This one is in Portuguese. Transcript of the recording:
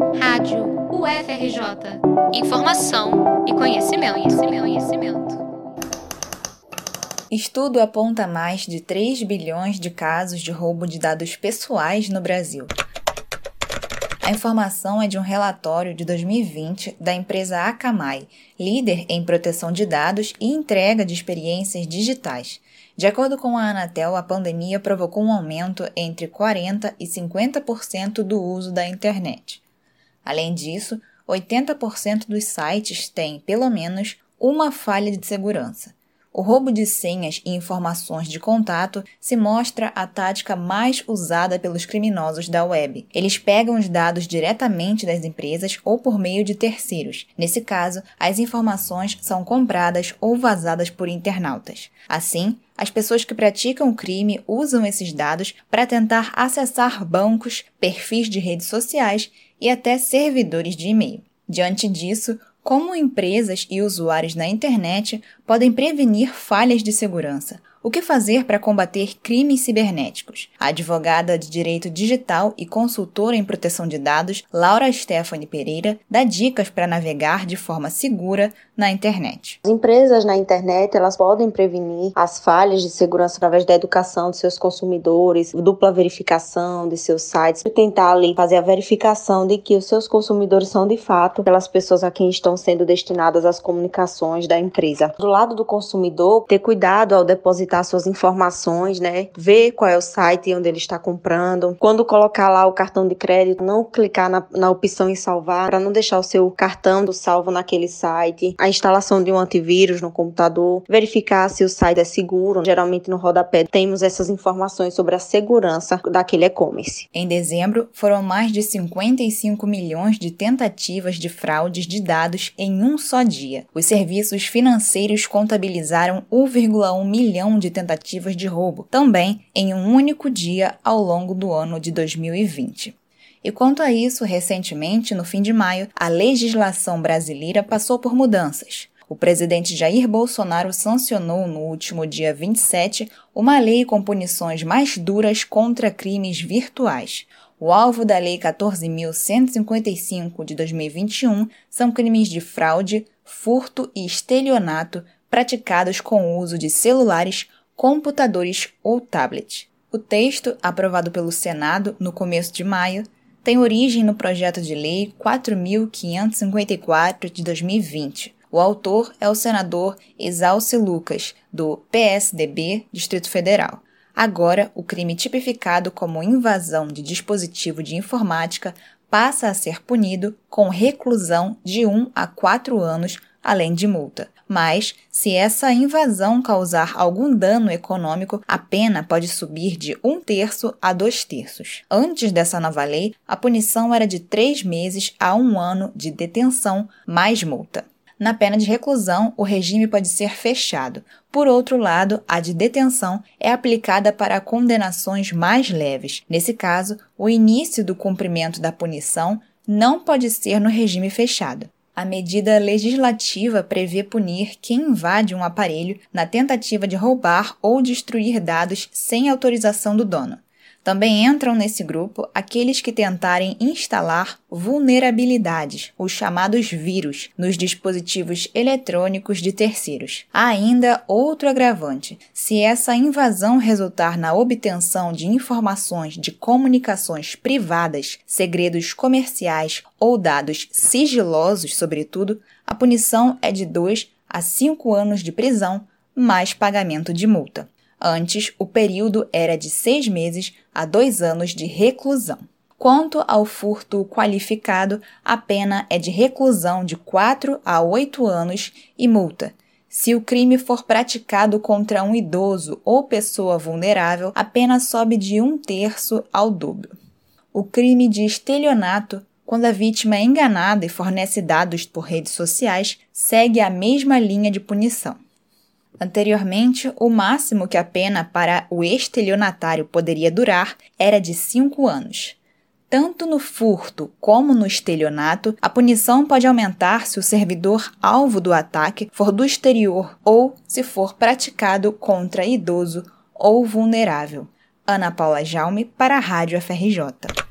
Rádio UFRJ. Informação e conhecimento, conhecimento, conhecimento. Estudo aponta mais de 3 bilhões de casos de roubo de dados pessoais no Brasil. A informação é de um relatório de 2020 da empresa Akamai, líder em proteção de dados e entrega de experiências digitais. De acordo com a Anatel, a pandemia provocou um aumento entre 40% e 50% do uso da internet. Além disso, 80% dos sites têm, pelo menos, uma falha de segurança. O roubo de senhas e informações de contato se mostra a tática mais usada pelos criminosos da web. Eles pegam os dados diretamente das empresas ou por meio de terceiros. Nesse caso, as informações são compradas ou vazadas por internautas. Assim, as pessoas que praticam crime usam esses dados para tentar acessar bancos, perfis de redes sociais e até servidores de e-mail. Diante disso, como empresas e usuários na internet podem prevenir falhas de segurança? O que fazer para combater crimes cibernéticos? A advogada de direito digital e consultora em proteção de dados, Laura Stephanie Pereira, dá dicas para navegar de forma segura na internet. As empresas na internet, elas podem prevenir as falhas de segurança através da educação de seus consumidores, dupla verificação de seus sites, e tentar ali fazer a verificação de que os seus consumidores são de fato aquelas pessoas a quem estão sendo destinadas as comunicações da empresa. Do lado do consumidor, ter cuidado ao depositar depositar suas informações, né? Ver qual é o site onde ele está comprando. Quando colocar lá o cartão de crédito, não clicar na, na opção em salvar para não deixar o seu cartão do salvo naquele site. A instalação de um antivírus no computador. Verificar se o site é seguro. Geralmente no rodapé temos essas informações sobre a segurança daquele e-commerce. Em dezembro, foram mais de 55 milhões de tentativas de fraudes de dados em um só dia. Os serviços financeiros contabilizaram 1,1 milhão de tentativas de roubo, também em um único dia ao longo do ano de 2020. E quanto a isso, recentemente, no fim de maio, a legislação brasileira passou por mudanças. O presidente Jair Bolsonaro sancionou no último dia 27 uma lei com punições mais duras contra crimes virtuais. O alvo da Lei 14.155 de 2021 são crimes de fraude, furto e estelionato praticados com o uso de celulares, computadores ou tablet. O texto, aprovado pelo Senado no começo de maio, tem origem no projeto de lei 4554 de 2020. O autor é o senador Exalce Lucas, do PSDB, Distrito Federal. Agora, o crime tipificado como invasão de dispositivo de informática passa a ser punido com reclusão de 1 a 4 anos além de multa. Mas, se essa invasão causar algum dano econômico, a pena pode subir de um terço a dois terços. Antes dessa nova lei, a punição era de três meses a um ano de detenção mais multa. Na pena de reclusão, o regime pode ser fechado. Por outro lado, a de detenção é aplicada para condenações mais leves. Nesse caso, o início do cumprimento da punição não pode ser no regime fechado. A medida legislativa prevê punir quem invade um aparelho na tentativa de roubar ou destruir dados sem autorização do dono. Também entram nesse grupo aqueles que tentarem instalar vulnerabilidades, os chamados vírus, nos dispositivos eletrônicos de terceiros. Há ainda outro agravante: se essa invasão resultar na obtenção de informações de comunicações privadas, segredos comerciais ou dados sigilosos, sobretudo, a punição é de 2 a 5 anos de prisão mais pagamento de multa. Antes, o período era de seis meses a dois anos de reclusão. Quanto ao furto qualificado, a pena é de reclusão de 4 a 8 anos e multa. Se o crime for praticado contra um idoso ou pessoa vulnerável, a pena sobe de um terço ao dobro. O crime de estelionato, quando a vítima é enganada e fornece dados por redes sociais, segue a mesma linha de punição. Anteriormente, o máximo que a pena para o estelionatário poderia durar era de cinco anos. Tanto no furto como no estelionato, a punição pode aumentar se o servidor alvo do ataque for do exterior ou se for praticado contra idoso ou vulnerável. Ana Paula Jaume para a Rádio FRJ.